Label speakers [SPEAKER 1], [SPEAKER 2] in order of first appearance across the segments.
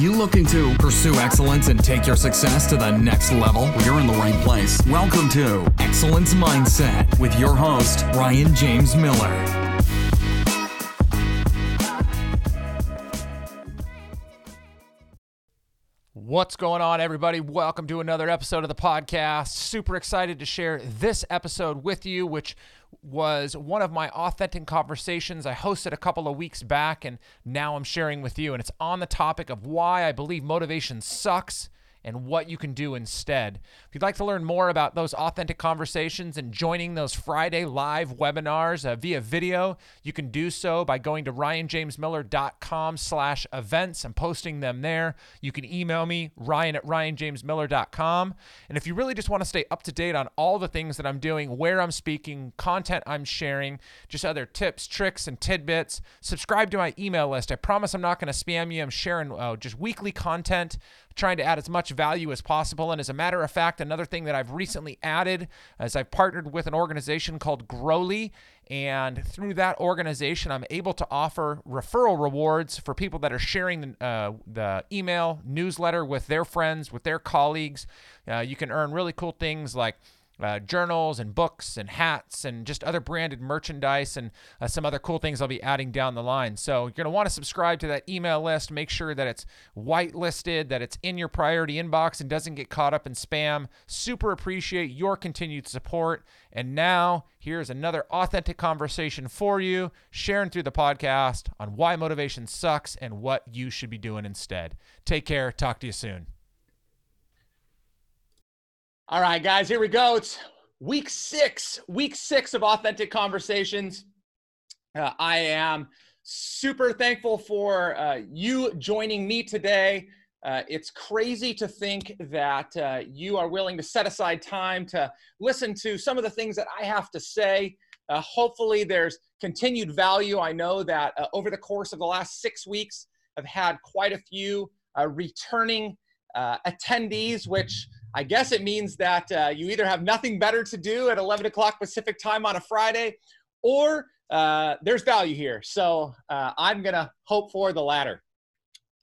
[SPEAKER 1] you looking to pursue excellence and take your success to the next level?
[SPEAKER 2] Well, you're in the right place. Welcome to
[SPEAKER 1] Excellence Mindset with your host, Ryan James Miller.
[SPEAKER 3] What's going on, everybody? Welcome to another episode of the podcast. Super excited to share this episode with you, which was one of my authentic conversations I hosted a couple of weeks back, and now I'm sharing with you. And it's on the topic of why I believe motivation sucks and what you can do instead. If you'd like to learn more about those authentic conversations and joining those Friday live webinars uh, via video, you can do so by going to ryanjamesmiller.com slash events. I'm posting them there. You can email me, ryan at ryanjamesmiller.com. And if you really just want to stay up to date on all the things that I'm doing, where I'm speaking, content I'm sharing, just other tips, tricks, and tidbits, subscribe to my email list. I promise I'm not going to spam you. I'm sharing uh, just weekly content trying to add as much value as possible. And as a matter of fact, another thing that I've recently added is I've partnered with an organization called Growly. And through that organization, I'm able to offer referral rewards for people that are sharing the, uh, the email newsletter with their friends, with their colleagues. Uh, you can earn really cool things like uh, journals and books and hats and just other branded merchandise and uh, some other cool things I'll be adding down the line. So you're going to want to subscribe to that email list. Make sure that it's whitelisted, that it's in your priority inbox and doesn't get caught up in spam. Super appreciate your continued support. And now here's another authentic conversation for you, sharing through the podcast on why motivation sucks and what you should be doing instead. Take care. Talk to you soon. All right, guys, here we go. It's week six, week six of Authentic Conversations. Uh, I am super thankful for uh, you joining me today. Uh, it's crazy to think that uh, you are willing to set aside time to listen to some of the things that I have to say. Uh, hopefully, there's continued value. I know that uh, over the course of the last six weeks, I've had quite a few returning attendees, which I guess it means that uh, you either have nothing better to do at 11 o'clock Pacific time on a Friday, or uh, there's value here. So uh, I'm going to hope for the latter.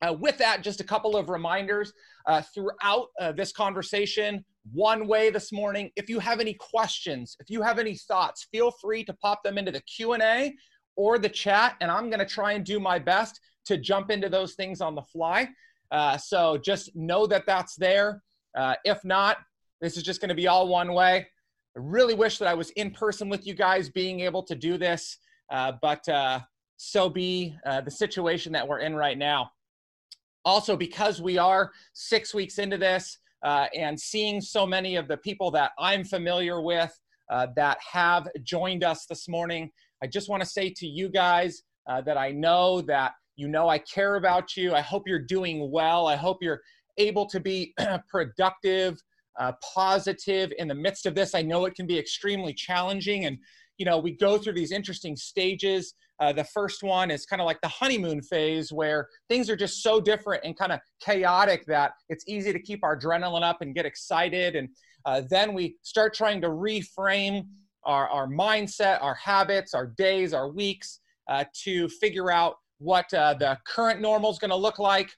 [SPEAKER 3] Uh, with that, just a couple of reminders uh, throughout uh, this conversation. One way this morning, if you have any questions, if you have any thoughts, feel free to pop them into the Q&A or the chat, and I'm going to try and do my best to jump into those things on the fly. so just know that that's there. Uh, if not, this is just going to be all one way. I really wish that I was in person with you guys being able to do this, uh, but uh, so be uh, the situation that we're in right now. Also, because we are six weeks into this uh, and seeing so many of the people that I'm familiar with uh, that have joined us this morning, I just want to say to you guys that I know that you know I care about you. I hope you're doing well. I hope you're able to be productive, uh, positive in the midst of this. I know it can be extremely challenging, and you know we go through these interesting stages. Uh, the first one is kind of like the honeymoon phase, where things are just so different and kind of chaotic that it's easy to keep our adrenaline up and get excited. And uh, then we start trying to reframe our, our mindset, our habits, our days, our weeks uh, to figure out what uh, the current normal is going to look like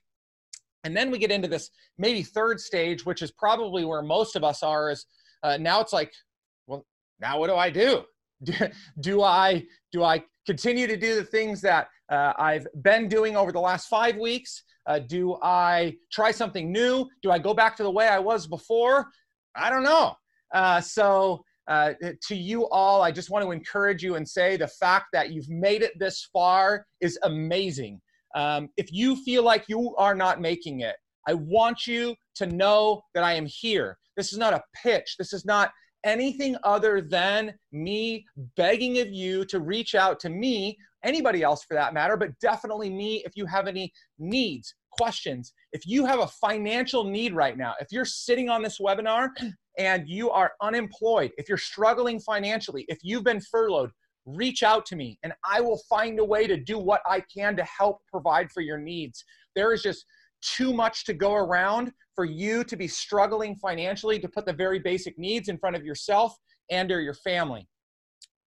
[SPEAKER 3] and then we get into this maybe third stage, which is probably where most of us are. Is uh, now it's like, well, now what do I do? do? Do I do I continue to do the things that uh, I've been doing over the last five weeks? Uh, do I try something new? Do I go back to the way I was before? I don't know. Uh, so uh, to you all, I just want to encourage you and say the fact that you've made it this far is amazing. Um, if you feel like you are not making it, I want you to know that I am here. This is not a pitch. This is not anything other than me begging of you to reach out to me, anybody else for that matter, but definitely me if you have any needs, questions. If you have a financial need right now, if you're sitting on this webinar and you are unemployed, if you're struggling financially, if you've been furloughed, reach out to me and I will find a way to do what I can to help provide for your needs. There is just too much to go around for you to be struggling financially to put the very basic needs in front of yourself and or your family.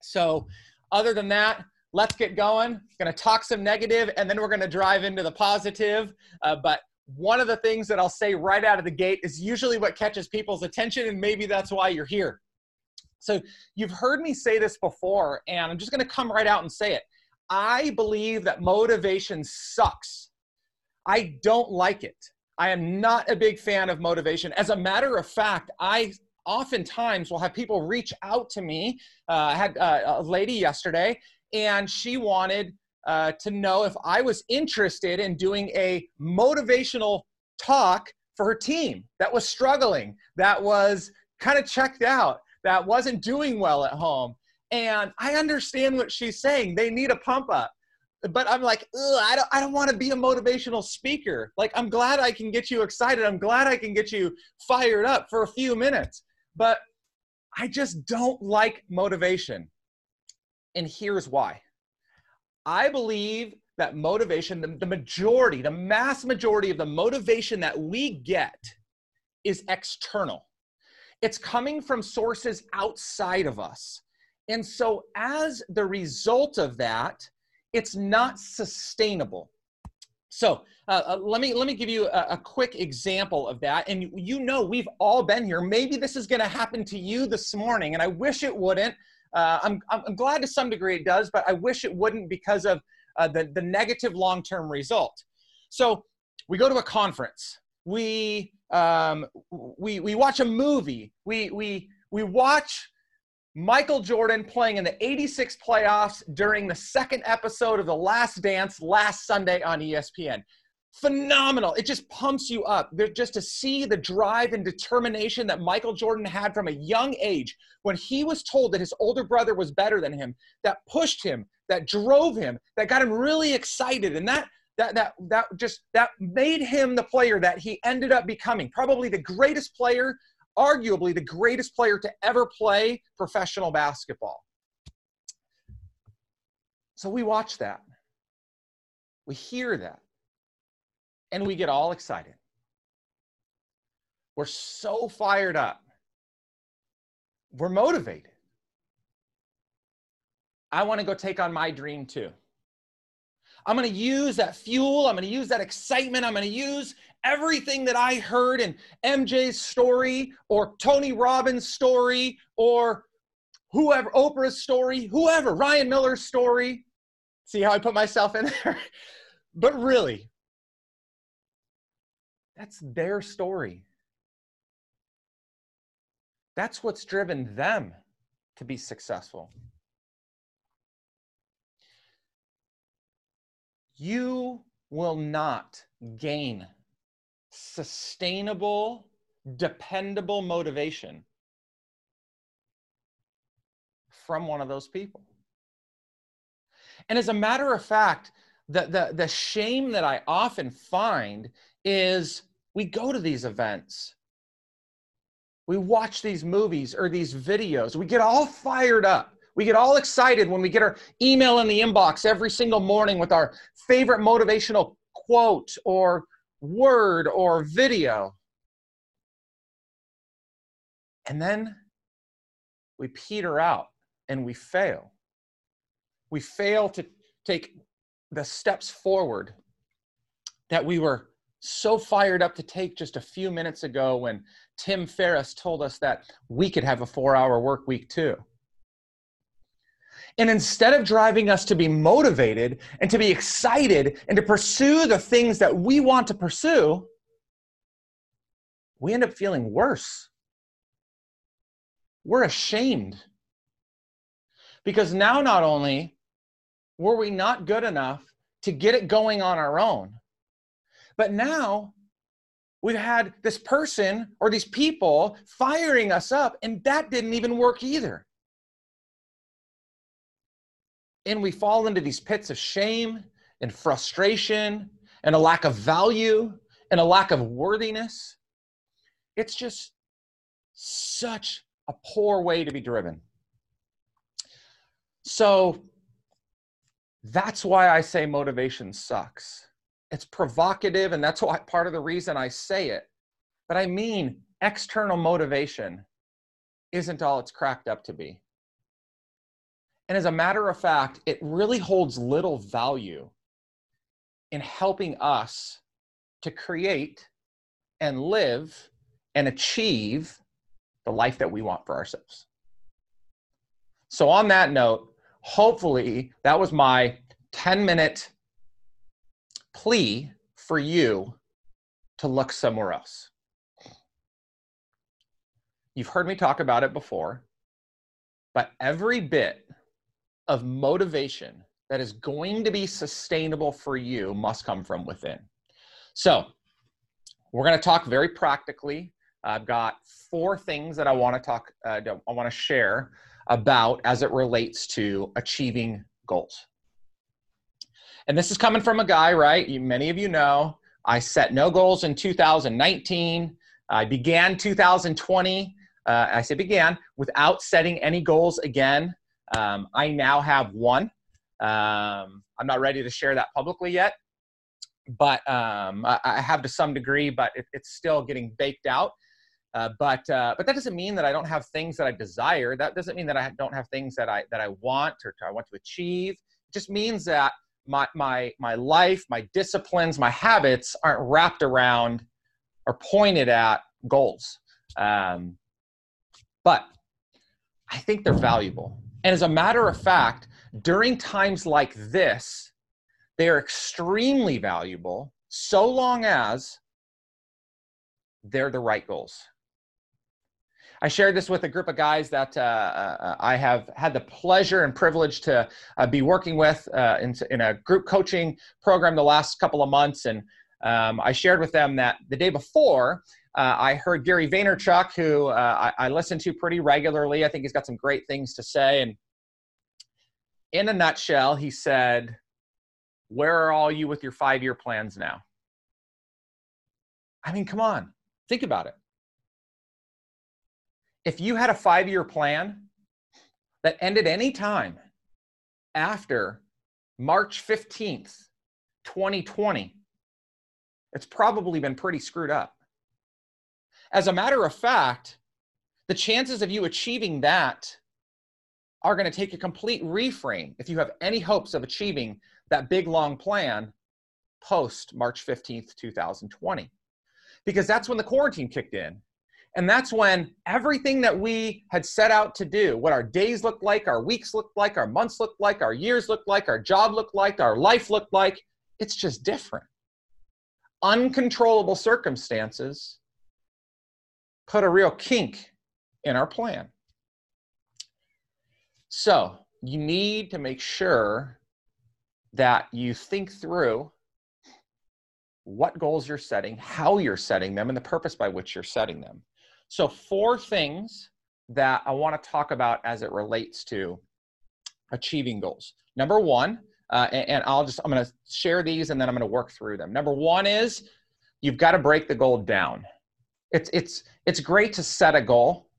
[SPEAKER 3] So other than that, let's get going. Going to talk some negative and then we're going to drive into the positive. Uh, but one of the things that I'll say right out of the gate is usually what catches people's attention, and maybe that's why you're here. So, you've heard me say this before, and I'm just going to come right out and say it. I believe that motivation sucks. I don't like it. I am not a big fan of motivation. As a matter of fact, I oftentimes will have people reach out to me. Uh, I had uh, a lady yesterday, and she wanted uh, to know if I was interested in doing a motivational talk for her team that was struggling, that was kind of checked out, that wasn't doing well at home. And I understand what she's saying. They need a pump up. But I'm like, I don't, I don't want to be a motivational speaker. Like, I'm glad I can get you excited. I'm glad I can get you fired up for a few minutes. But I just don't like motivation. And here's why I believe that motivation, the, the majority, the mass majority of the motivation that we get is external. It's coming from sources outside of us. And so, as the result of that, it's not sustainable. So uh, uh, let me let me give you a, a, quick example of that. And you know we've all been here. Maybe this is going to happen to you this morning, and I wish it wouldn't. Uh, I'm, I'm glad to some degree it does, but I wish it wouldn't because of uh, the, the negative long term result. So we go to a conference, we, um, we, we watch a movie, we, we, we watch Michael Jordan playing in the 86 playoffs during the second episode of The Last Dance last Sunday on ESPN phenomenal. It just pumps you up. Just to see the drive and determination that Michael Jordan had from a young age when he was told that his older brother was better than him, that pushed him, that drove him, that got him really excited. And that that that that just that made him the player that he ended up becoming. Probably the greatest player, arguably the greatest player to ever play professional basketball. So we watch that. We hear that and we get all excited. We're so fired up. We're motivated. I want to go take on my dream too. I'm going to use that fuel. I'm going to use that excitement. I'm going to use everything that I heard in MJ's story or Tony Robbins' story or whoever, Oprah's story, whoever, Ryan Miller's story. See how I put myself in there? but really, that's their story. That's what's driven them to be successful. You will not gain sustainable, dependable motivation from one of those people. And as a matter of fact, the, the, the shame that I often find is we go to these events. We watch these movies or these videos. We get all fired up. We get all excited when we get our email in the inbox every single morning with our favorite motivational quote or word or video. And then we peter out and we fail. We fail to take the steps forward that we were so fired up to take just a few minutes ago when Tim Ferriss told us that we could have a four hour work week too. And instead of driving us to be motivated and to be excited and to pursue the things that we want to pursue, we end up feeling worse. We're ashamed. Because now, not only were we not good enough to get it going on our own, but now we've had this person or these people firing us up, and that didn't even work either. And we fall into these pits of shame and frustration and a lack of value and a lack of worthiness. It's just such a poor way to be driven. So that's why I say motivation sucks it's provocative and that's why part of the reason i say it but i mean external motivation isn't all it's cracked up to be and as a matter of fact it really holds little value in helping us to create and live and achieve the life that we want for ourselves. So, on that note, hopefully, that was my 10 minute plea for you to look somewhere else. You've heard me talk about it before, but every bit of motivation that is going to be sustainable for you must come from within. So, we're going to talk very practically. I've got four things that I want to talk, uh, I want to share about as it relates to achieving goals. And this is coming from a guy, right? You, many of you know I set no goals in 2019. I began 2020. Uh, I say began without setting any goals again. Um, I now have one. Um, I'm not ready to share that publicly yet, but um, I, I, have to some degree, but it, it's still getting baked out. Uh, but uh, but that doesn't mean that I don't have things that I desire. That doesn't mean that I don't have things that I that I want or I want to achieve. It just means that my my my life, my disciplines, my habits aren't wrapped around or pointed at goals. Um, but I think they're valuable. And as a matter of fact, during times like this, they are extremely valuable so long as they're the right goals. I shared this with a group of guys that uh, uh, I have had the pleasure and privilege to uh, be working with uh, in, in, a group coaching program the last couple of months. And um, I shared with them that the day before, uh, I heard Gary Vaynerchuk, who uh, I, I listen to pretty regularly. I think he's got some great things to say. And in a nutshell, he said, Where are all you with your five year plans now? I mean, come on, think about it if you had a five year plan that ended any time after March 15th, 2020, it's probably been pretty screwed up. As a matter of fact, the chances of you achieving that are going to take a complete reframe if you have any hopes of achieving that big long plan post March 15th, 2020. Because that's when the quarantine kicked in and that's when everything that we had set out to do, what our days looked like, our weeks looked like, our months looked like, our years looked like, our job looked like, our life looked like, it's just different. Uncontrollable circumstances put a real kink in our plan. So you need to make sure that you think through what goals you're setting, how you're setting them, and the purpose by which you're setting them. So, four things that I want to talk about as it relates to achieving goals. Number one, uh, and, and I'll just, I'm going to share these and then I'm going to work through them. Number one is you've got to break the goal down. It's, it's, it's great to set a goal.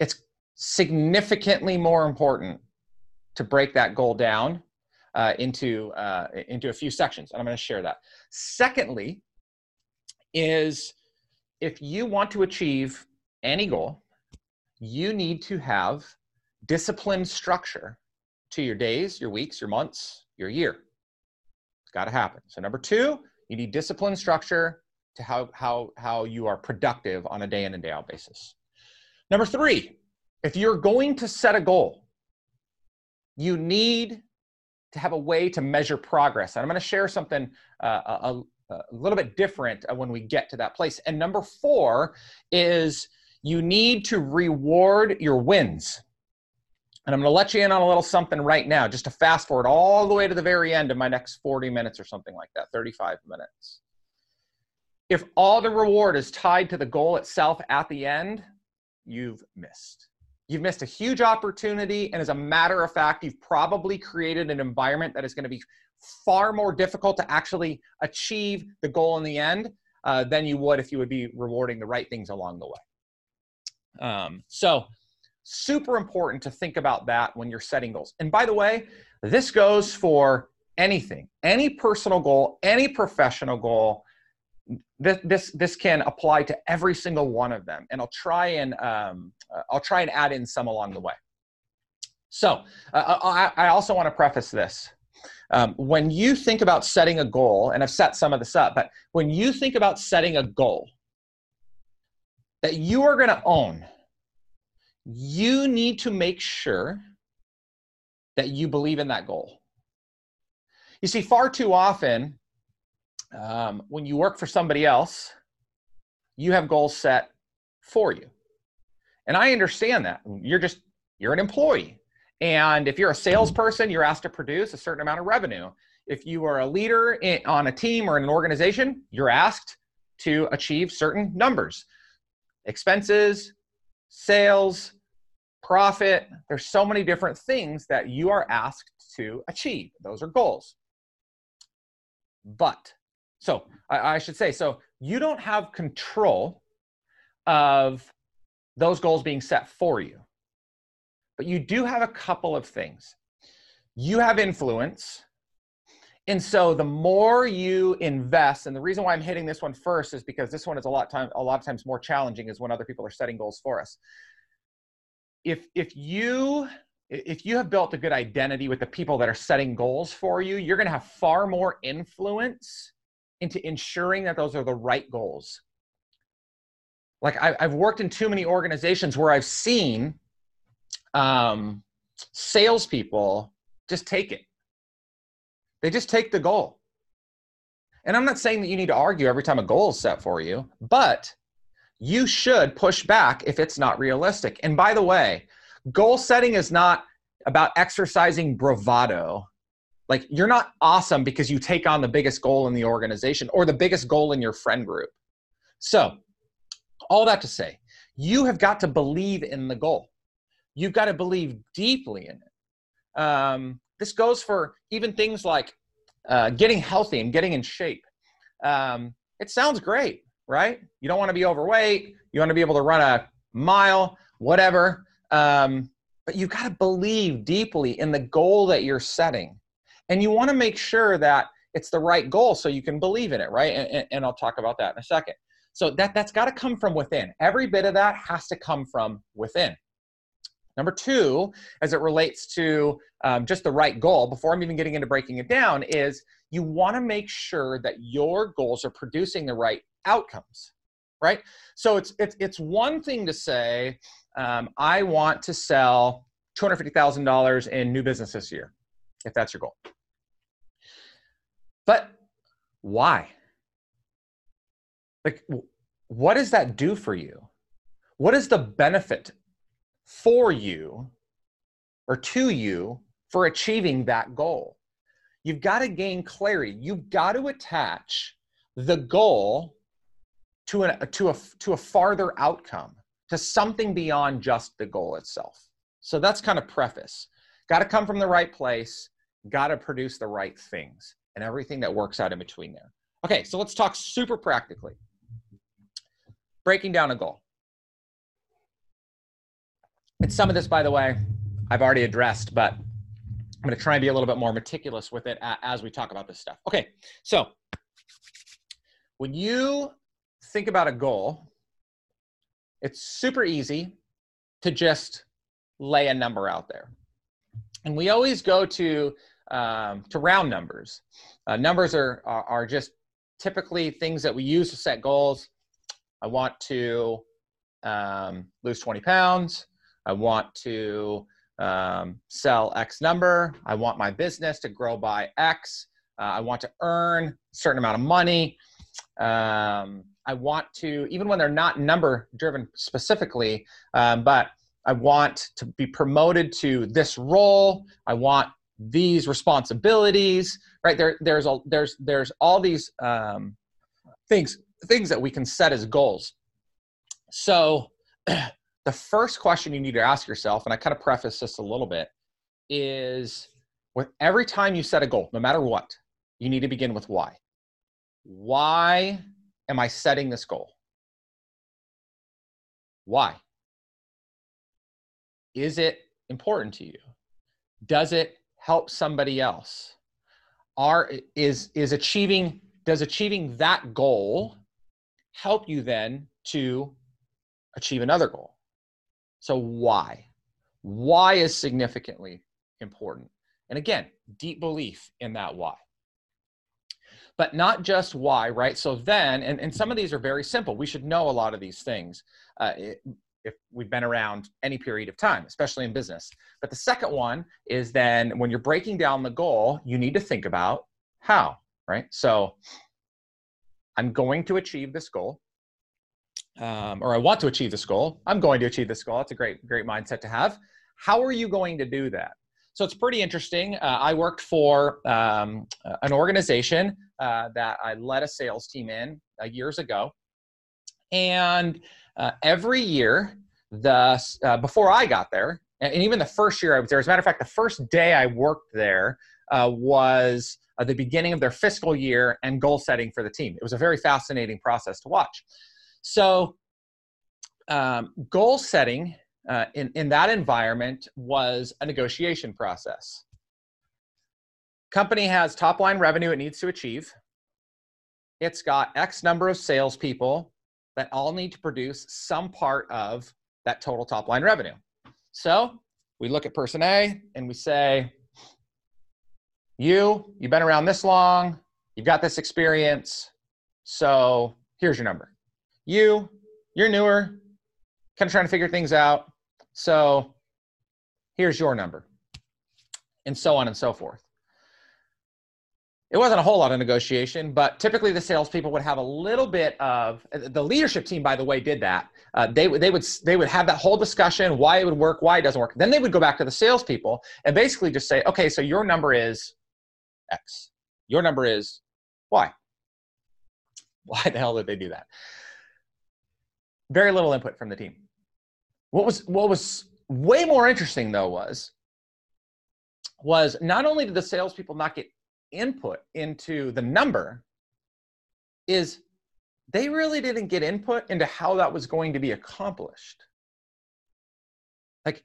[SPEAKER 3] It's significantly more important to break that goal down uh, into, uh, into a few sections. And I'm going to share that. Secondly, is if you want to achieve any goal, you need to have disciplined structure to your days, your weeks, your months, your year. It's got to happen. So number two, you need disciplined structure to how how how you are productive on a day in and day out basis. Number three, if you're going to set a goal, you need to have a way to measure progress. And I'm going to share something uh, a, a little bit different when we get to that place. And number four is you need to reward your wins. And I'm going to let you in on a little something right now, just to fast forward all the way to the very end of my next 40 minutes or something like that, 35 minutes. If all the reward is tied to the goal itself at the end, you've missed. You've missed a huge opportunity. And as a matter of fact, you've probably created an environment that is going to be far more difficult to actually achieve the goal in the end uh, than you would if you would be rewarding the right things along the way. Um, so, super important to think about that when you're setting goals. And by the way, this goes for anything, any personal goal, any professional goal. This, this this can apply to every single one of them, and I'll try and um, uh, I'll try and add in some along the way. So uh, I, I also want to preface this Um, when you think about setting a goal, and I've set some of this up, but when you think about setting a goal that you are going to own, you need to make sure that you believe in that goal. You see, far too often, um, when you work for somebody else, you have goals set for you. And I understand that. You're just, you're an employee. And if you're a salesperson, you're asked to produce a certain amount of revenue. If you are a leader in, on a team or in an organization, you're asked to achieve certain numbers expenses, sales, profit. There's so many different things that you are asked to achieve. Those are goals. But, so I, I should say, so you don't have control of those goals being set for you. But you do have a couple of things. You have influence. And so the more you invest, and the reason why I'm hitting this one first is because this one is a lot time a lot of times more challenging is when other people are setting goals for us. If if you if you have built a good identity with the people that are setting goals for you, you're going to have far more influence into ensuring that those are the right goals. Like I, have worked in too many organizations where I've seen um, salespeople just take it. They just take the goal. And I'm not saying that you need to argue every time a goal is set for you, but you should push back if it's not realistic. And by the way, goal setting is not about exercising bravado. Like you're not awesome because you take on the biggest goal in the organization or the biggest goal in your friend group. So, all that to say, you have got to believe in the goal you've got to believe deeply in it. Um, this goes for even things like uh, getting healthy and getting in shape. Um, it sounds great, right? You don't want to be overweight. You want to be able to run a mile, whatever. Um, but you've got to believe deeply in the goal that you're setting. And you want to make sure that it's the right goal so you can believe in it, right? And, and I'll talk about that in a second. So that, that's got to come from within. Every bit of that has to come from within. Number two, as it relates to um, just the right goal, before I'm even getting into breaking it down, is you want to make sure that your goals are producing the right outcomes, right? So it's it's it's one thing to say, um, I want to sell two hundred fifty thousand dollars in new business this year, if that's your goal. But why? Like, what does that do for you? What is the benefit for you or to you for achieving that goal. You've got to gain clarity. You've got to attach the goal to, a to, a, to a farther outcome, to something beyond just the goal itself. So that's kind of preface. Got to come from the right place, got to produce the right things, and everything that works out in between there. Okay, so let's talk super practically. Breaking down a goal. And some of this, by the way, I've already addressed, but I'm going to try and be a little bit more meticulous with it as we talk about this stuff. Okay, so when you think about a goal, it's super easy to just lay a number out there. And we always go to um, to round numbers. Uh, numbers are, are, are just typically things that we use to set goals. I want to um, lose 20 pounds. I want to um, sell X number. I want my business to grow by X. Uh, I want to earn a certain amount of money. Um, I want to, even when they're not number driven specifically, um, but I want to be promoted to this role. I want these responsibilities, right? There, there's a, there's there's all these um, things things that we can set as goals. So the first question you need to ask yourself, and I kind of preface this a little bit, is with every time you set a goal, no matter what, you need to begin with why. Why am I setting this goal? Why? Is it important to you? Does it help somebody else? Are is is achieving does achieving that goal help you then to achieve another goal? So why? Why is significantly important? And again, deep belief in that why. But not just why, right? So then, and, and some of these are very simple. We should know a lot of these things uh, if we've been around any period of time, especially in business. But the second one is then when you're breaking down the goal, you need to think about how, right? So I'm going to achieve this goal. Um, or I want to achieve this goal. I'm going to achieve this goal. It's a great, great mindset to have. How are you going to do that? So it's pretty interesting. Uh, I worked for um, an organization uh, that I led a sales team in uh, years ago, and uh, every year, the uh, before I got there, and even the first year I was there, as a matter of fact, the first day I worked there uh, was the beginning of their fiscal year and goal setting for the team. It was a very fascinating process to watch. So, um, goal setting uh, in, in that environment was a negotiation process. Company has top line revenue it needs to achieve. It's got X number of salespeople that all need to produce some part of that total top line revenue. So we look at person A and we say, You, you've been around this long, you've got this experience, so here's your number. You, you're newer, kind of trying to figure things out. So here's your number, and so on and so forth. It wasn't a whole lot of negotiation, but typically the salespeople would have a little bit of the leadership team. By the way, did that. Uh, they they would they would have that whole discussion why it would work, why it doesn't work. Then they would go back to the salespeople and basically just say, okay, so your number is X. Your number is Y. Why the hell did they do that? Very little input from the team. What was what was way more interesting though was was not only did the salespeople not get input into the number, is they really didn't get input into how that was going to be accomplished. Like,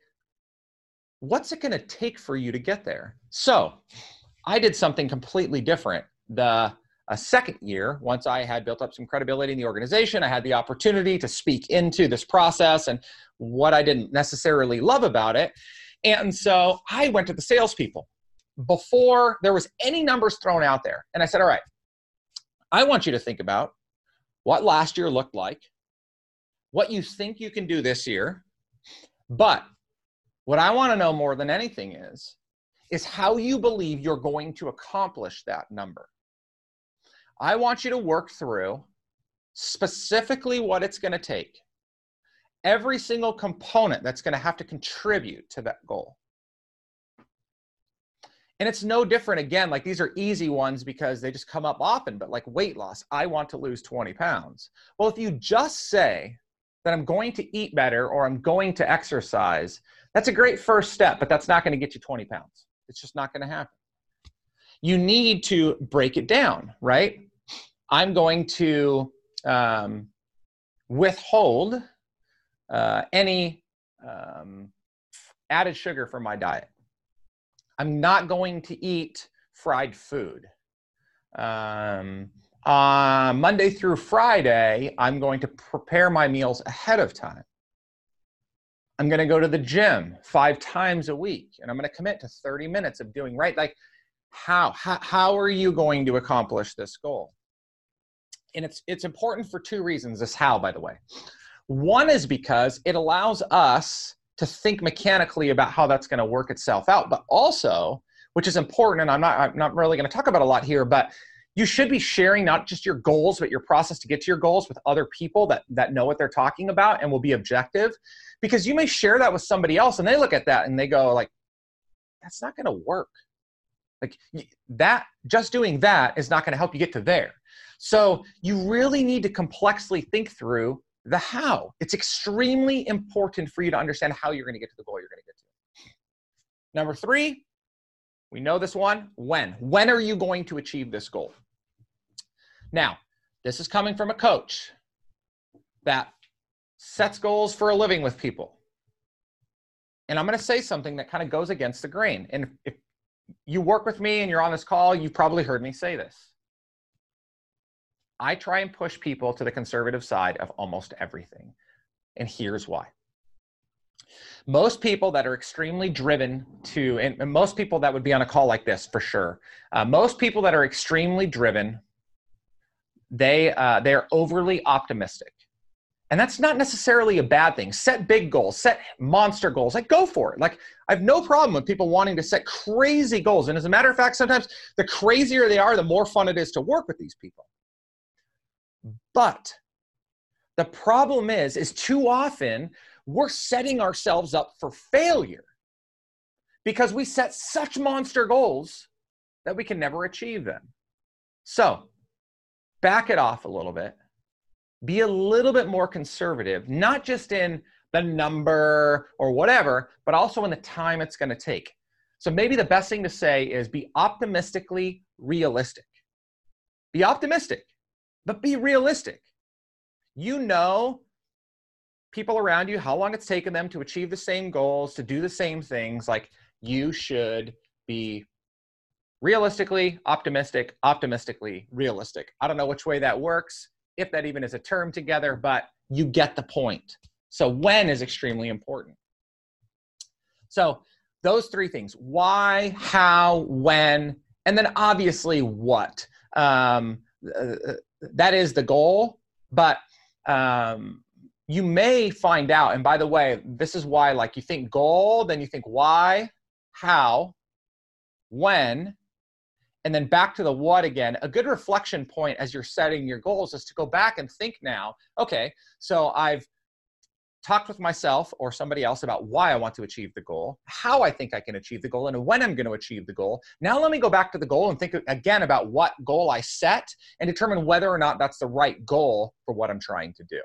[SPEAKER 3] what's it going to take for you to get there? So, I did something completely different. The a second year, once I had built up some credibility in the organization, I had the opportunity to speak into this process and what I didn't necessarily love about it. And so I went to the salespeople before there was any numbers thrown out there. And I said, All right, I want you to think about what last year looked like, what you think you can do this year. But what I want to know more than anything is, is how you believe you're going to accomplish that number. I want you to work through specifically what it's going to take, every single component that's going to have to contribute to that goal. And it's no different again, like these are easy ones because they just come up often, but like weight loss, I want to lose 20 pounds. Well, if you just say that I'm going to eat better or I'm going to exercise, that's a great first step, but that's not going to get you 20 pounds. It's just not going to happen. You need to break it down, right? I'm going to um, withhold uh, any um, added sugar from my diet. I'm not going to eat fried food. Um, uh, Monday through Friday, I'm going to prepare my meals ahead of time. I'm going to go to the gym five times a week and I'm going to commit to 30 minutes of doing right. Like, how? How, how are you going to accomplish this goal? And it's, it's important for two reasons. This how, by the way. One is because it allows us to think mechanically about how that's going to work itself out, but also, which is important, and I'm not, I'm not really going to talk about a lot here, but you should be sharing not just your goals, but your process to get to your goals with other people that, that know what they're talking about and will be objective. Because you may share that with somebody else and they look at that and they go, like, that's not going to work. Like that, just doing that is not going to help you get to there. So you really need to complexly think through the how. It's extremely important for you to understand how you're going to get to the goal you're going to get to. Number three, we know this one when. When are you going to achieve this goal? Now, this is coming from a coach that sets goals for a living with people. And I'm going to say something that kind of goes against the grain. And if you work with me and you're on this call, you've probably heard me say this. I try and push people to the conservative side of almost everything. And here's why. most people that are extremely driven to, and, and most people that would be on a call like this for sure, uh, most people that are extremely driven, they uh, they're overly optimistic. And that's not necessarily a bad thing. Set big goals, set monster goals. Like, go for it. Like, I have no problem with people wanting to set crazy goals. And as a matter of fact, sometimes the crazier they are, the more fun it is to work with these people. But the problem is, is too often we're setting ourselves up for failure because we set such monster goals that we can never achieve them. So, back it off a little bit. Be a little bit more conservative, not just in the number or whatever, but also in the time it's going to take. So, maybe the best thing to say is be optimistically realistic. Be optimistic, but be realistic. You know people around you, how long it's taken them to achieve the same goals, to do the same things, like you should be realistically optimistic, optimistically realistic. I don't know which way that works, if that even is a term together, but you get the point. So, when is extremely important. So, those three things why, how, when, and then obviously what. Um, uh, that is the goal, but um, you may find out and by the way this is why like you think goal then you think why how when and then back to the what again. A good reflection point as you're setting your goals is to go back and think now okay so i've talked with myself or somebody else about why i want to achieve the goal how i think i can achieve the goal and when i'm going to achieve the goal now let me go back to the goal and think again about what goal i set and determine whether or not that's the right goal for what i'm trying to do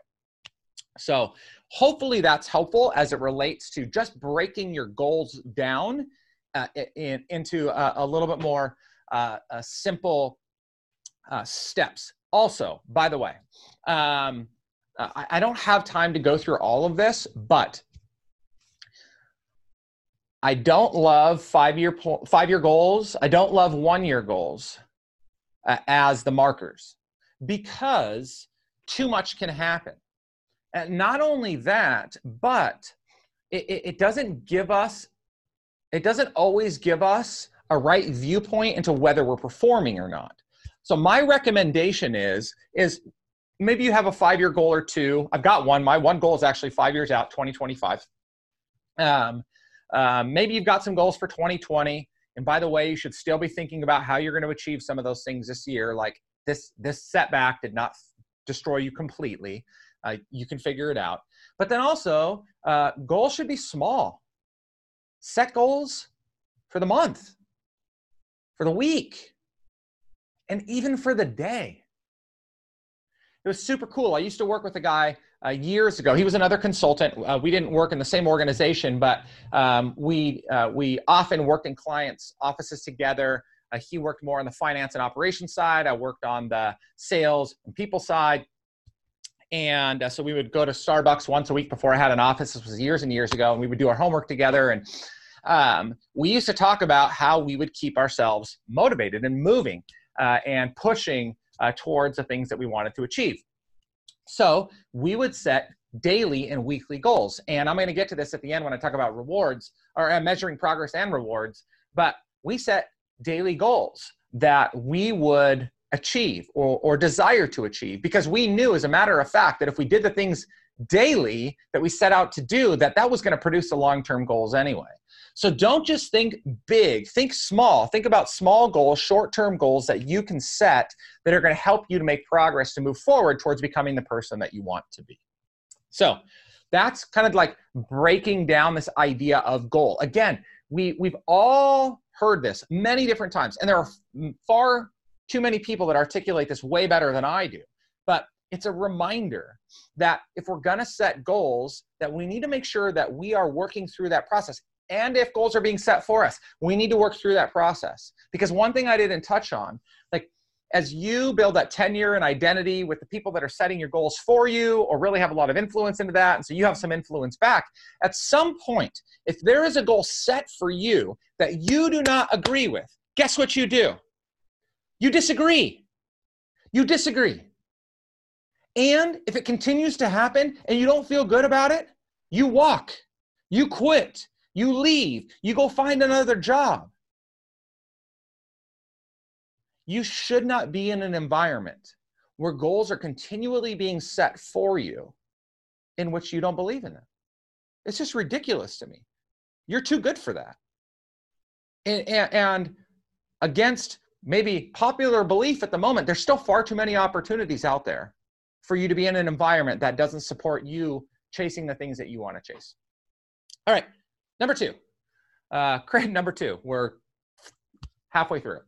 [SPEAKER 3] so hopefully that's helpful as it relates to just breaking your goals down uh, in, into a, a, little bit more uh, simple uh, steps. Also, by the way, um, I, I don't have time to go through all of this, but I don't love five-year five-year goals. I don't love one-year goals uh, as the markers because too much can happen. And not only that, but it, it doesn't give us, it doesn't always give us a right viewpoint into whether we're performing or not. So my recommendation is, is maybe you have a five-year goal or two. I've got one. My one goal is actually five years out, 2025. Um, um, maybe you've got some goals for 2020. And by the way, you should still be thinking about how you're going to achieve some of those things this year. Like this, this setback did not destroy you completely. Uh, you can figure it out. But then also, uh, goals should be small. Set goals for the month, for the week, and even for the day. It was super cool. I used to work with a guy uh, years ago. He was another consultant. Uh, we didn't work in the same organization, but um, we uh, we often worked in clients' offices together. Uh, he worked more on the finance and operations side. I worked on the sales and people side. And uh, so we would go to Starbucks once a week before I had an office. This was years and years ago, and we would do our homework together. And um, we used to talk about how we would keep ourselves motivated and moving uh, and pushing uh, towards the things that we wanted to achieve. So we would set daily and weekly goals. And I'm going to get to this at the end when I talk about rewards or uh, measuring progress and rewards. But we set daily goals that we would achieve or, or desire to achieve because we knew as a matter of fact that if we did the things daily that we set out to do that that was going to produce the long-term goals anyway so don't just think big think small. Think about small goals short-term goals that you can set that are going to help you to make progress to move forward towards becoming the person that you want to be. So that's kind of like breaking down this idea of goal. Again we we've all heard this many different times and there are far too many people that articulate this way better than I do. But it's a reminder that if we're going to set goals that we need to make sure that we are working through that process and if goals are being set for us we need to work through that process because one thing i didn't touch on like as you build that tenure and identity with the people that are setting your goals for you or really have a lot of influence into that and so you have some influence back at some point if there is a goal set for you that you do not agree with guess what you do you disagree. You disagree. And if it continues to happen and you don't feel good about it, you walk. You quit. You leave. You go find another job. You should not be in an environment where goals are continually being set for you in which you don't believe in them. It's just ridiculous to me. You're too good for that. And, and, and against maybe popular belief at the moment, there's still far too many opportunities out there for you to be in an environment that doesn't support you chasing the things that you want to chase. All right, number two. Uh, great, number two. We're halfway through.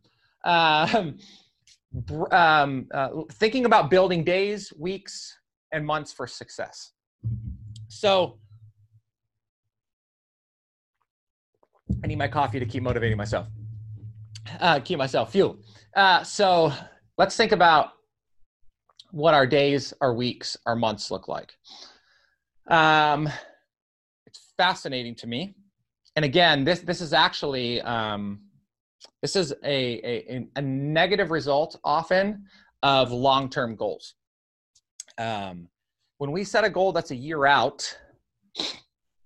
[SPEAKER 3] Um, um, uh, thinking about building days, weeks, and months for success. So, I need my coffee to keep motivating myself, uh, keep myself fueled. Uh, so, let's think about what our days, our weeks, our months look like. Um, it's fascinating to me. And again, this this is actually um, this is a, a, a negative result often of long-term goals. Um, when we set a goal that's a year out,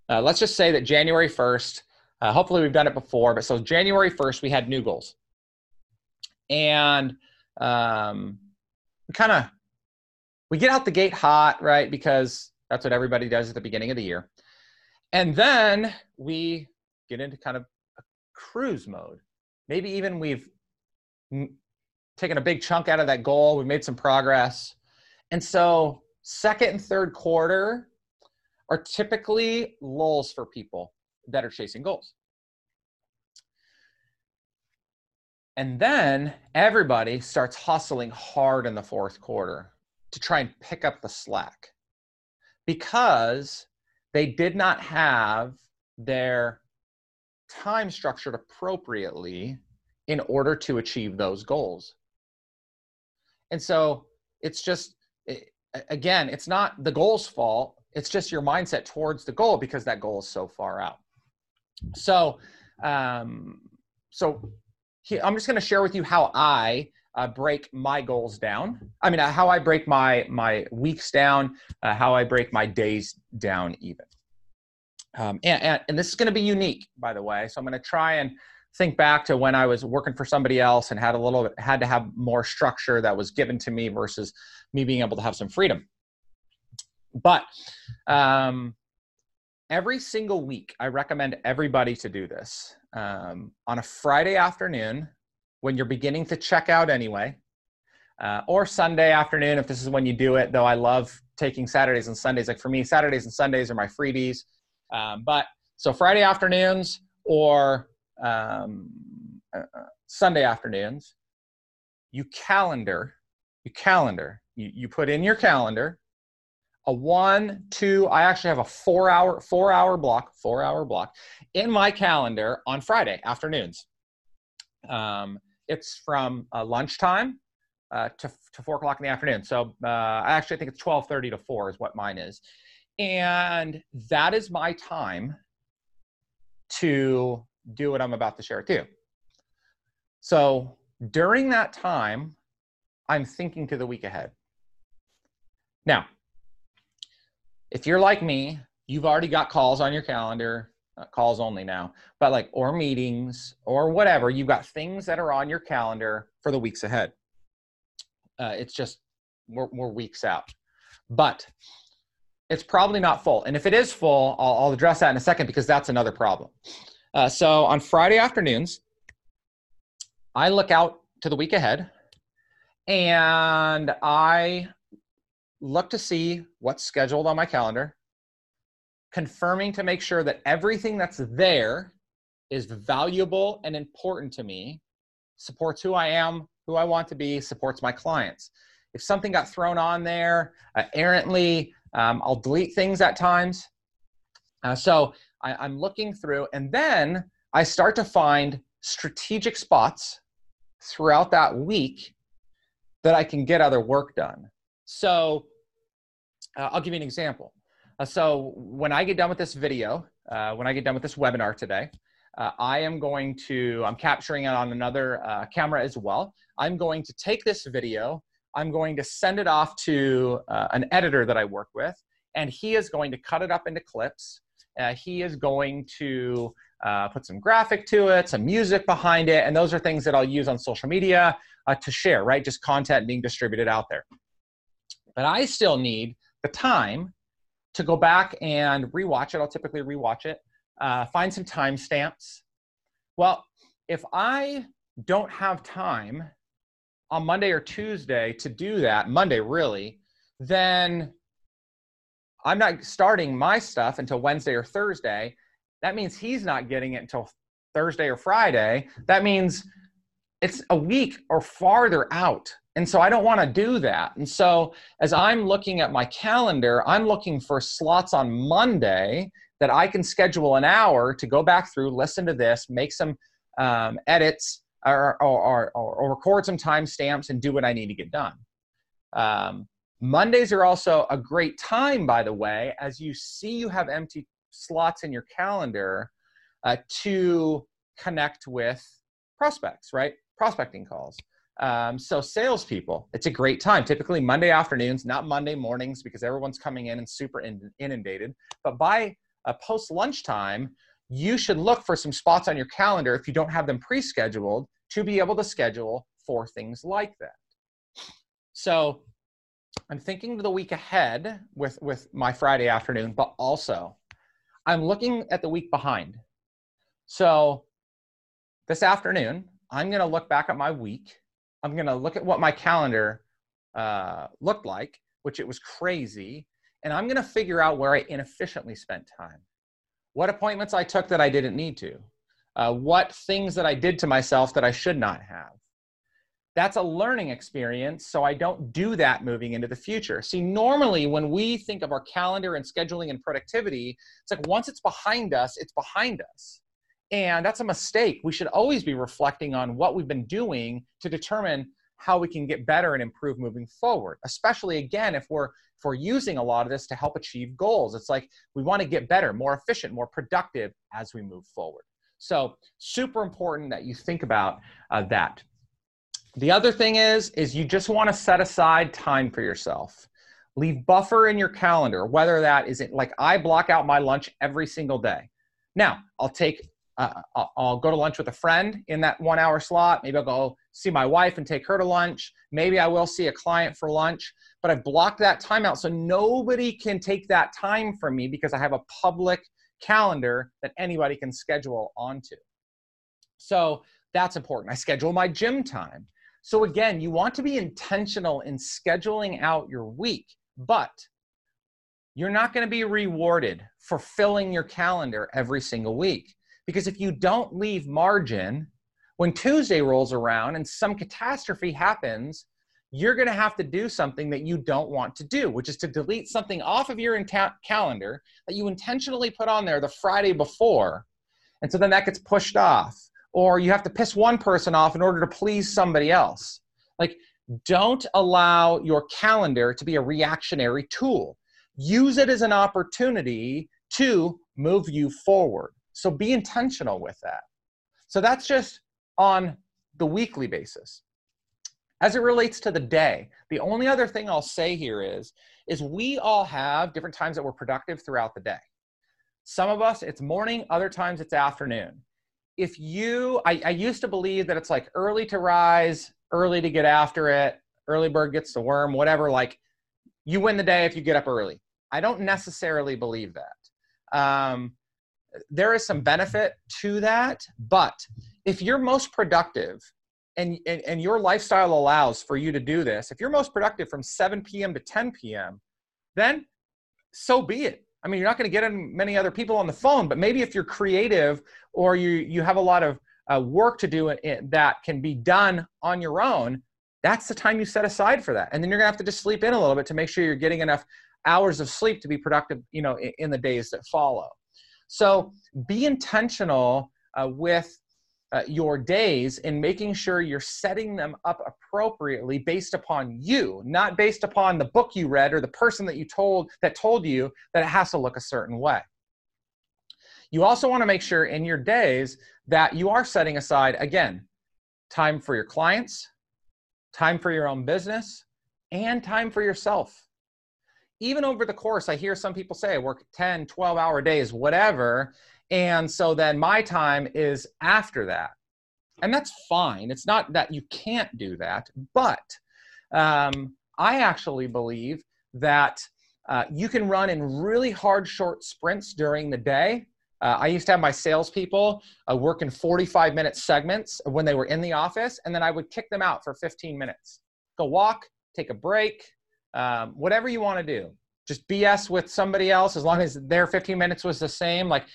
[SPEAKER 3] uh, let's just say that January 1st, uh, hopefully we've done it before, but so January 1st, we had new goals. And um, we kind of, we get out the gate hot, right? Because that's what everybody does at the beginning of the year. And then we get into kind of a cruise mode. Maybe even we've taken a big chunk out of that goal we've made some progress. And so second and third quarter are typically lulls for people that are chasing goals. And then everybody starts hustling hard in the fourth quarter to try and pick up the slack because they did not have their time structured appropriately in order to achieve those goals. And so it's just, again, it's not the goal's fault. It's just your mindset towards the goal because that goal is so far out. So, um, so he, I'm just going to share with you how I uh, break my goals down. I mean, how I break my my weeks down, uh, how I break my days down, even. Um, and, and, and this is going to be unique, by the way. So I'm going to try and think back to when I was working for somebody else and had a little had to have more structure that was given to me versus me being able to have some freedom. But um, every single week, I recommend everybody to do this um, on a Friday afternoon when you're beginning to check out anyway, uh, or Sunday afternoon if this is when you do it. Though I love taking Saturdays and Sundays. Like for me, Saturdays and Sundays are my freebies. Um, but so Friday afternoons or um, uh, uh, Sunday afternoons, you calendar, you calendar, you, you put in your calendar a one, two, I actually have a four hour, four hour block, four hour block in my calendar on Friday afternoons. Um, it's from uh, lunchtime uh, to, to four o'clock in the afternoon. So uh, I actually think it's 1230 to four is what mine is. And that is my time to do what I'm about to share with you. So during that time, I'm thinking to the week ahead. Now, if you're like me, you've already got calls on your calendar, calls only now, but like, or meetings or whatever, you've got things that are on your calendar for the weeks ahead. Uh, it's just, we're weeks out. But it's probably not full. And if it is full, I'll, I'll address that in a second because that's another problem. Uh, so on Friday afternoons, I look out to the week ahead and I look to see what's scheduled on my calendar, confirming to make sure that everything that's there is valuable and important to me, supports who I am, who I want to be, supports my clients. If something got thrown on there uh, errantly, um, I'll delete things at times. Uh, so I, I'm looking through, and then I start to find strategic spots throughout that week that I can get other work done. So uh, I'll give you an example. Uh, so when I get done with this video, uh, when I get done with this webinar today, uh, I am going to, I'm capturing it on another uh, camera as well. I'm going to take this video I'm going to send it off to uh, an editor that I work with, and he is going to cut it up into clips uh, he is going to uh, put some graphic to it, some music behind it, and those are things that I'll use on social media uh, to share, right? Just content being distributed out there. But I still need the time to go back and rewatch it. I'll typically rewatch it, uh, find some timestamps. Well, if I don't have time on Monday or Tuesday to do that, Monday really, then I'm not starting my stuff until Wednesday or Thursday. That means he's not getting it until Thursday or Friday. That means it's a week or farther out. And so I don't want to do that. And so as I'm looking at my calendar, I'm looking for slots on Monday that I can schedule an hour to go back through, listen to this, make some um, edits, or, or, or, or, record some timestamps and do what I need to get done. Um, Mondays are also a great time, by the way, as you see you have empty slots in your calendar uh, to connect with prospects, right? Prospecting calls. Um, so salespeople, it's a great time. Typically Monday afternoons, not Monday mornings because everyone's coming in and super inundated. But by uh, post lunchtime, you should look for some spots on your calendar if you don't have them pre-scheduled to be able to schedule for things like that. So I'm thinking the week ahead with, with my Friday afternoon, but also I'm looking at the week behind. So this afternoon, I'm going to look back at my week. I'm going to look at what my calendar uh, looked like, which it was crazy. And I'm going to figure out where I inefficiently spent time. What appointments I took that I didn't need to. Uh, what things that I did to myself that I should not have. That's a learning experience so i don't do that moving into the future. See normally when we think of our calendar and scheduling and productivity it's like once it's behind us it's behind us. And that's a mistake. We should always be reflecting on what we've been doing to determine how we can get better and improve moving forward especially again if we're if we're using a lot of this to help achieve goals it's like we want to get better more efficient more productive as we move forward so super important that you think about uh, that the other thing is, is you just want to set aside time for yourself. Leave buffer in your calendar, whether that is it like I block out my lunch every single day. Now, I'll take, uh, I'll go to lunch with a friend in that one hour slot. Maybe I'll go see my wife and take her to lunch. Maybe I will see a client for lunch, but I've blocked that time out so nobody can take that time from me because I have a public calendar that anybody can schedule onto. So that's important. I schedule my gym time. So again, you want to be intentional in scheduling out your week, but you're not going to be rewarded for filling your calendar every single week. Because if you don't leave margin, when Tuesday rolls around and some catastrophe happens, you're going to have to do something that you don't want to do, which is to delete something off of your calendar that you intentionally put on there the Friday before. And so then that gets pushed off or you have to piss one person off in order to please somebody else. Like, don't allow your calendar to be a reactionary tool. Use it as an opportunity to move you forward. So be intentional with that. So that's just on the weekly basis. As it relates to the day, the only other thing I'll say here is is we all have different times that we're productive throughout the day. Some of us it's morning, other times it's afternoon if you I, I used to believe that it's like early to rise early to get after it early bird gets the worm whatever like you win the day if you get up early i don't necessarily believe that um, there is some benefit to that but if you're most productive and, and, and your lifestyle allows for you to do this if you're most productive from 7 p.m to 10 p.m then so be it I mean, you're not going to get in many other people on the phone, but maybe if you're creative or you you have a lot of uh, work to do in, that can be done on your own, that's the time you set aside for that. And then you're going to have to just sleep in a little bit to make sure you're getting enough hours of sleep to be productive, you know, in, in the days that follow. So be intentional uh, with uh, your days in making sure you're setting them up appropriately based upon you not based upon the book you read or the person that you told that told you that it has to look a certain way you also want to make sure in your days that you are setting aside again time for your clients time for your own business and time for yourself even over the course, I hear some people say I work 10, 12 hour days, whatever. And so then my time is after that. And that's fine. It's not that you can't do that, but um, I actually believe that uh, you can run in really hard, short sprints during the day. Uh, I used to have my salespeople uh, work in 45 minute segments when they were in the office, and then I would kick them out for 15 minutes. Go walk, take a break, um, whatever you want to do. Just BS with somebody else as long as their 15 minutes was the same. Like,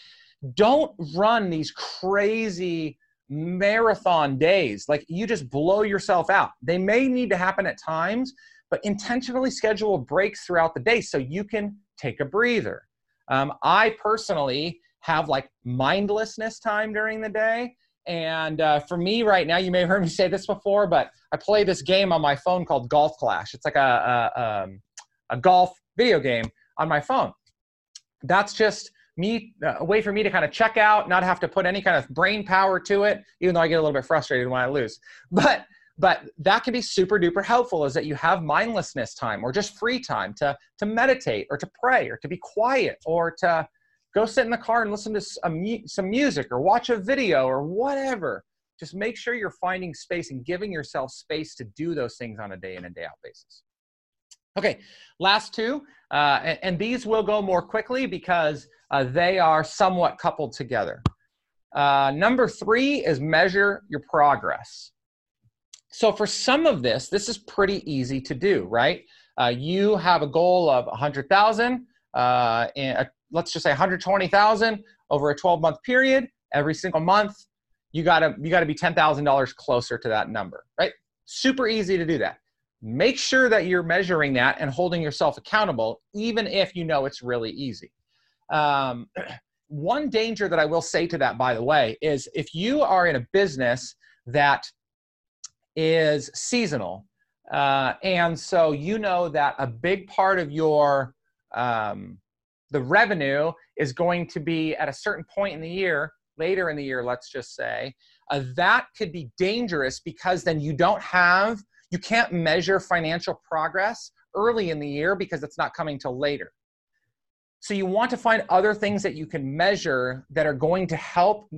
[SPEAKER 3] don't run these crazy marathon days. Like, you just blow yourself out. They may need to happen at times, but intentionally schedule breaks throughout the day so you can take a breather. Um, I personally have like mindlessness time during the day. And uh, for me right now, you may have heard me say this before, but I play this game on my phone called Golf Clash. It's like a, a, um, a golf video game on my phone. That's just me, uh, a way for me to kind of check out, not have to put any kind of brain power to it, even though I get a little bit frustrated when I lose. But but that can be super duper helpful is that you have mindlessness time or just free time to to meditate or to pray or to be quiet or to go sit in the car and listen to some, music or watch a video or whatever just make sure you're finding space and giving yourself space to do those things on a day in and day out basis okay last two uh, and, and, these will go more quickly because uh, they are somewhat coupled together uh, number three is measure your progress so for some of this, this is pretty easy to do, right? Uh, you have a goal of 100,000, uh, uh, let's just say 120,000 over a 12 month period. Every single month, you gotta you gotta be $10,000 closer to that number, right? Super easy to do that. Make sure that you're measuring that and holding yourself accountable, even if you know it's really easy. Um, one danger that I will say to that, by the way, is if you are in a business that is seasonal. Uh, and so you know that a big part of your um, the revenue is going to be at a certain point in the year later in the year let's just say uh, that could be dangerous because then you don't have you can't measure financial progress early in the year because it's not coming till later so you want to find other things that you can measure that are going to help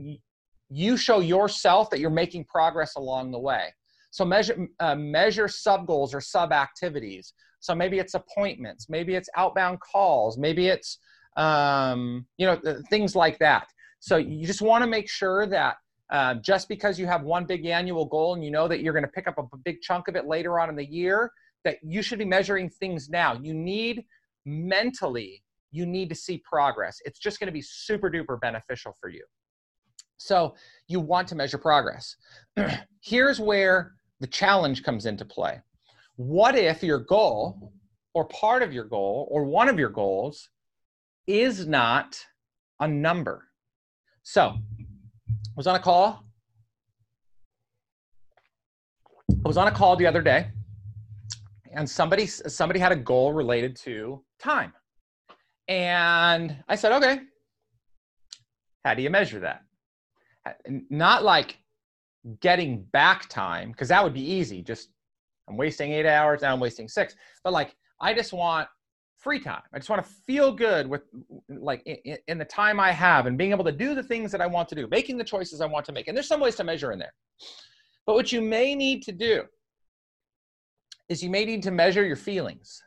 [SPEAKER 3] you show yourself that you're making progress along the way so measure uh, measure sub goals or sub activities. So maybe it's appointments, maybe it's outbound calls, maybe it's um, you know things like that. So you just want to make sure that uh, just because you have one big annual goal and you know that you're going to pick up a big chunk of it later on in the year, that you should be measuring things now. You need mentally, you need to see progress. It's just going to be super duper beneficial for you. So you want to measure progress. Here's where the challenge comes into play. What if your goal, or part of your goal, or one of your goals, is not a number? So, I was on a call. I was on a call the other day, and somebody somebody had a goal related to time, and I said, "Okay, how do you measure that?" Not like getting back time because that would be easy. Just i'm wasting eight hours now i'm wasting six. But like i just want free time. I just want to feel good with like in, in, the time i have and being able to do the things that i want to do making the choices i want to make. And there's some ways to measure in there. But what you may need to do is you may need to measure your feelings.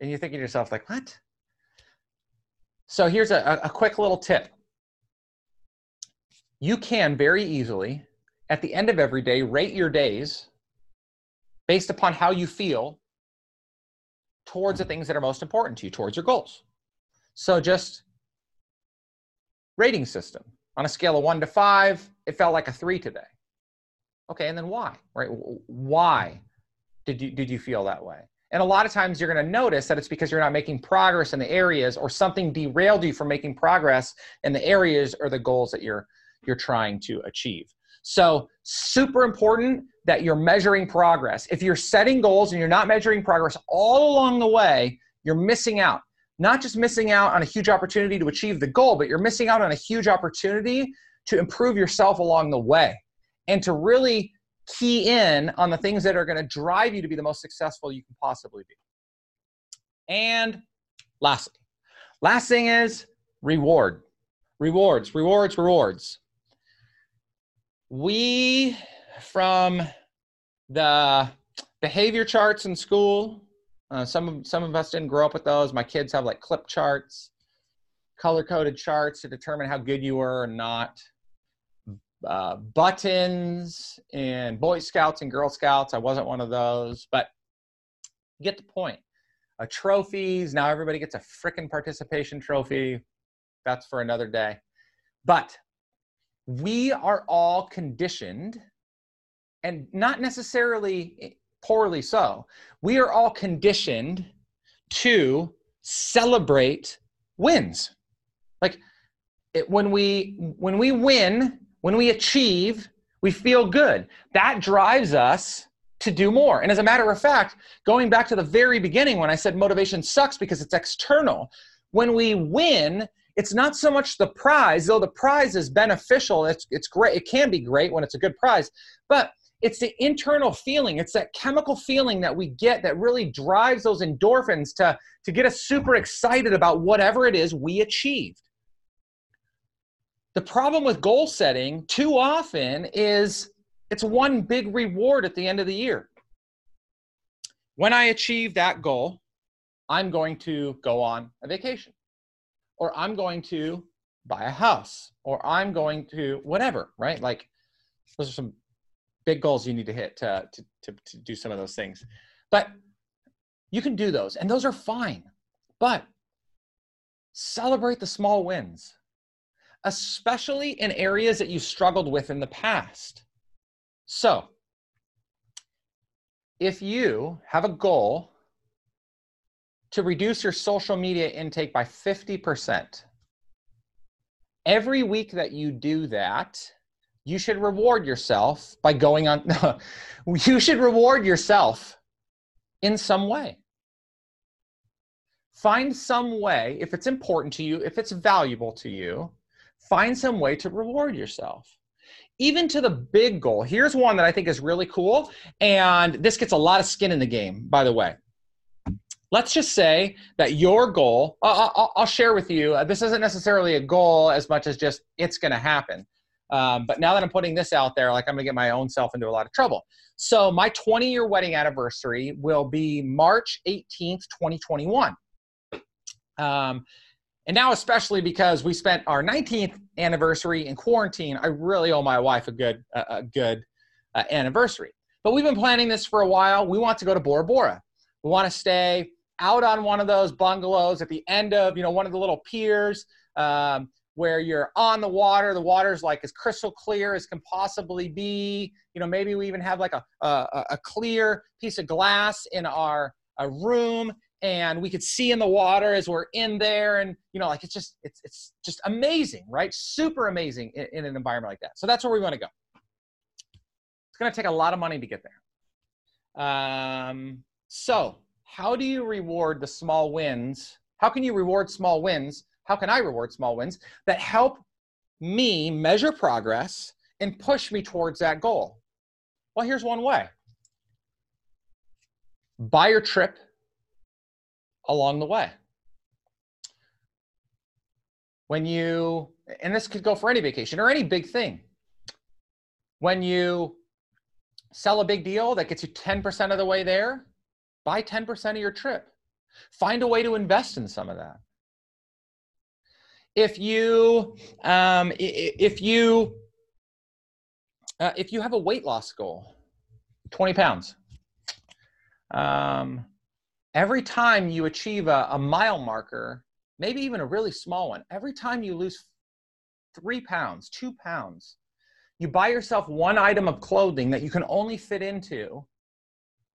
[SPEAKER 3] And you're thinking to yourself like what so here's a, a quick little tip you can very easily at the end of every day, rate your days based upon how you feel towards the things that are most important to you, towards your goals. So just rating system. On a scale of one to five, it felt like a three today. Okay, and then why? Right? Why did you did you feel that way? And a lot of times you're going to notice that it's because you're not making progress in the areas or something derailed you from making progress in the areas or the goals that you're you're trying to achieve. So, super important that you're measuring progress. If you're setting goals and you're not measuring progress all along the way, you're missing out. Not just missing out on a huge opportunity to achieve the goal, but you're missing out on a huge opportunity to improve yourself along the way and to really key in on the things that are going to drive you to be the most successful you can possibly be. And lastly, last thing is reward. Rewards, rewards, rewards. We, from the behavior charts in school, uh, some of some of us didn't grow up with those. My kids have like clip charts, color coded charts to determine how good you were or not. Uh, buttons and Boy Scouts and Girl Scouts. I wasn't one of those, but get the point. Trophies. Now everybody gets a freaking participation trophy. That's for another day. But we are all conditioned, and not necessarily poorly so. We are all conditioned to celebrate wins. Like it, when we when we win, when we achieve, we feel good. That drives us to do more. And as a matter of fact, going back to the very beginning when I said motivation sucks because it's external, when we win, it's not so much the prize, though the prize is beneficial. It's, it's great. It can be great when it's a good prize, but it's the internal feeling. It's that chemical feeling that we get that really drives those endorphins to, to get us super excited about whatever it is we achieved. The problem with goal setting too often is it's one big reward at the end of the year. When I achieve that goal, I'm going to go on a vacation, or I'm going to buy a house, or I'm going to whatever, right? Like, those are some big goals you need to hit to, to, to, to do some of those things. But you can do those, and those are fine. But celebrate the small wins, especially in areas that you struggled with in the past. So, if you have a goal to reduce your social media intake by 50%, every week that you do that, you should reward yourself by going on you should reward yourself in some way find some way if it's important to you if it's valuable to you find some way to reward yourself even to the big goal here's one that i think is really cool and this gets a lot of skin in the game by the way let's just say that your goal i'll, share with you uh, this isn't necessarily a goal as much as just it's going to happen um, but now that I'm putting this out there, like I'm gonna get my own self into a lot of trouble. So my 20 year wedding anniversary will be March 18th, 2021. Um, and now, especially because we spent our 19th anniversary in quarantine, I really owe my wife a good, uh, a good uh, anniversary. But we've been planning this for a while. We want to go to Bora Bora. We want to stay out on one of those bungalows at the end of, you know, one of the little piers. Um, where you're on the water the water's like as crystal clear as can possibly be you know maybe we even have like a, a, a clear piece of glass in our a room and we could see in the water as we're in there. And you know like it's just it's, it's just amazing right? Super amazing in, in an environment like that. So that's where we want to go. It's going to take a lot of money to get there. Um, so how do you reward the small wins? How can you reward small wins? How can I reward small wins that help me measure progress and push me towards that goal? Well, here's one way. Buy your trip along the way. When you, and this could go for any vacation or any big thing, when you sell a big deal that gets you 10% of the way there, buy 10% of your trip. Find a way to invest in some of that if you um, if you uh, if you have a weight loss goal 20 pounds um, every time you achieve a, a mile marker maybe even a really small one every time you lose three pounds two pounds you buy yourself one item of clothing that you can only fit into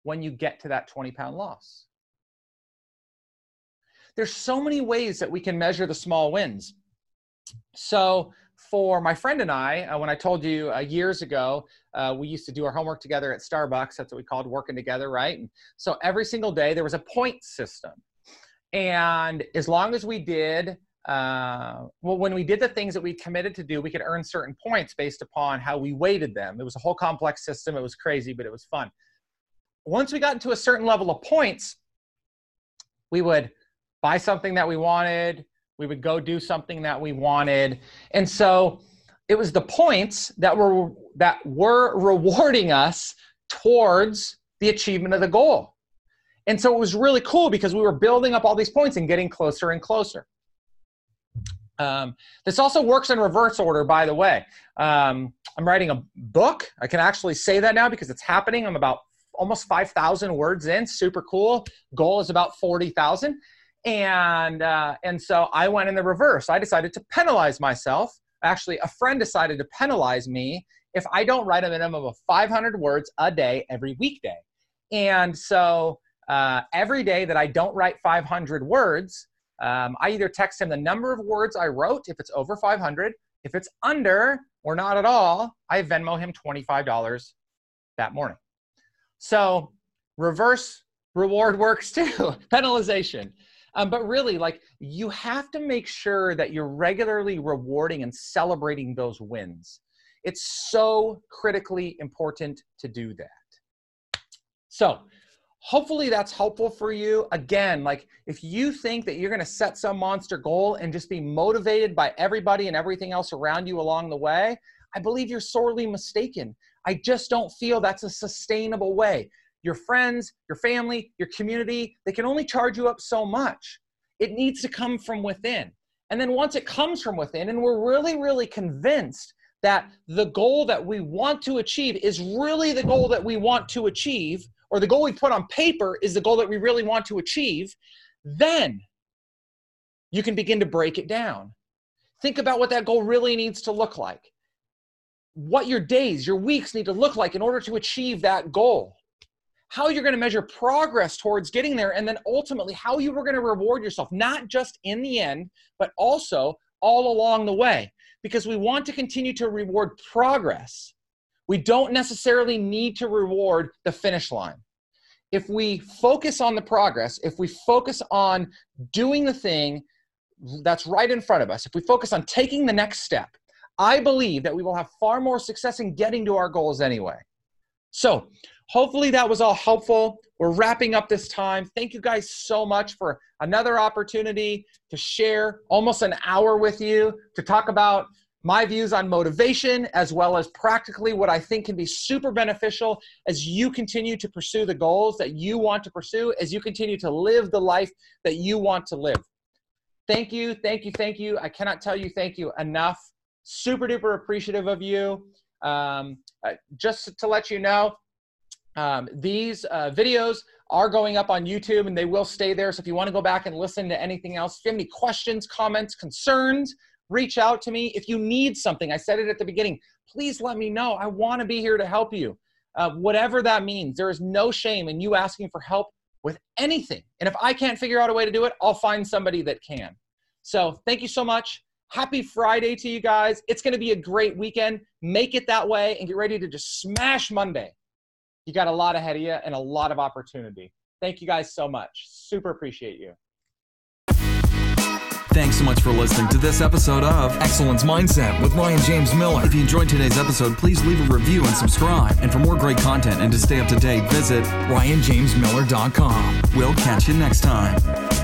[SPEAKER 3] when you get to that 20 pound loss there's so many ways that we can measure the small wins. So for my friend and I, uh, when I told you uh, years ago, uh, we used to do our homework together at Starbucks. That's what we called working together, right? And so every single day there was a point system. And as long as we did, uh, well, when we did the things that we committed to do, we could earn certain points based upon how we weighted them. It was a whole complex system. It was crazy, but it was fun. Once we got into a certain level of points, we would buy something that we wanted, we would go do something that we wanted. And so it was the points that were that were rewarding us towards the achievement of the goal. And so it was really cool because we were building up all these points and getting closer and closer. Um, this also works in reverse order, by the way. Um, I'm writing a book. I can actually say that now because it's happening. I'm about almost 5,000 words in. Super cool. Goal is about 40,000. And, uh, and so I went in the reverse. I decided to penalize myself. Actually, a friend decided to penalize me if I don't write a minimum of 500 words a day every weekday. And so uh, every day that I don't write 500 words, um, I either text him the number of words I wrote if it's over 500. If it's under or not at all, I Venmo him $25 that morning. So reverse reward works too, penalization. Um, but really, like you have to make sure that you're regularly rewarding and celebrating those wins. It's so critically important to do that. So, hopefully that's helpful for you. Again, like if you think that you're going to set some monster goal and just be motivated by everybody and everything else around you along the way, I believe you're sorely mistaken. I just don't feel that's a sustainable way. Your friends, your family, your community, they can only charge you up so much. It needs to come from within. And then once it comes from within, and we're really, really convinced that the goal that we want to achieve is really the goal that we want to achieve, or the goal we put on paper is the goal that we really want to achieve, then you can begin to break it down. Think about what that goal really needs to look like. What your days, your weeks need to look like in order to achieve that goal. How you're going to measure progress towards getting there, and then ultimately how you were going to reward yourself, not just in the end, but also all along the way because we want to continue to reward progress. We don't necessarily need to reward the finish line. If we focus on the progress, if we focus on doing the thing that's right in front of us, if we focus on taking the next step, I believe that we will have far more success in getting to our goals anyway. So, hopefully, that was all helpful. We're wrapping up this time. Thank you guys so much for another opportunity to share almost an hour with you to talk about my views on motivation as well as practically what I think can be super beneficial as you continue to pursue the goals that you want to pursue, as you continue to live the life that you want to live. Thank you, thank you, thank you. I cannot tell you thank you enough. Super duper appreciative of you. Um, uh, just to let you know, um, these uh, videos are going up on YouTube and they will stay there. So if you want to go back and listen to anything else, if you have any questions, comments, concerns, reach out to me. If you need something, I said it at the beginning, please let me know. I want to be here to help you. Uh, whatever that means, there is no shame in you asking for help with anything. And if I can't figure out a way to do it, I'll find somebody that can. So thank you so much. Happy Friday to you guys. It's going to be a great weekend. Make it that way and get ready to just smash Monday you got a lot ahead of you and a lot of opportunity. Thank you guys so much. Super appreciate you.
[SPEAKER 1] Thanks so much for listening to this episode of Excellence Mindset with Ryan James Miller. If you enjoyed today's episode, please leave a review and subscribe. And for more great content and to stay up to date, visit ryanjamesmiller.com. We'll catch you next time.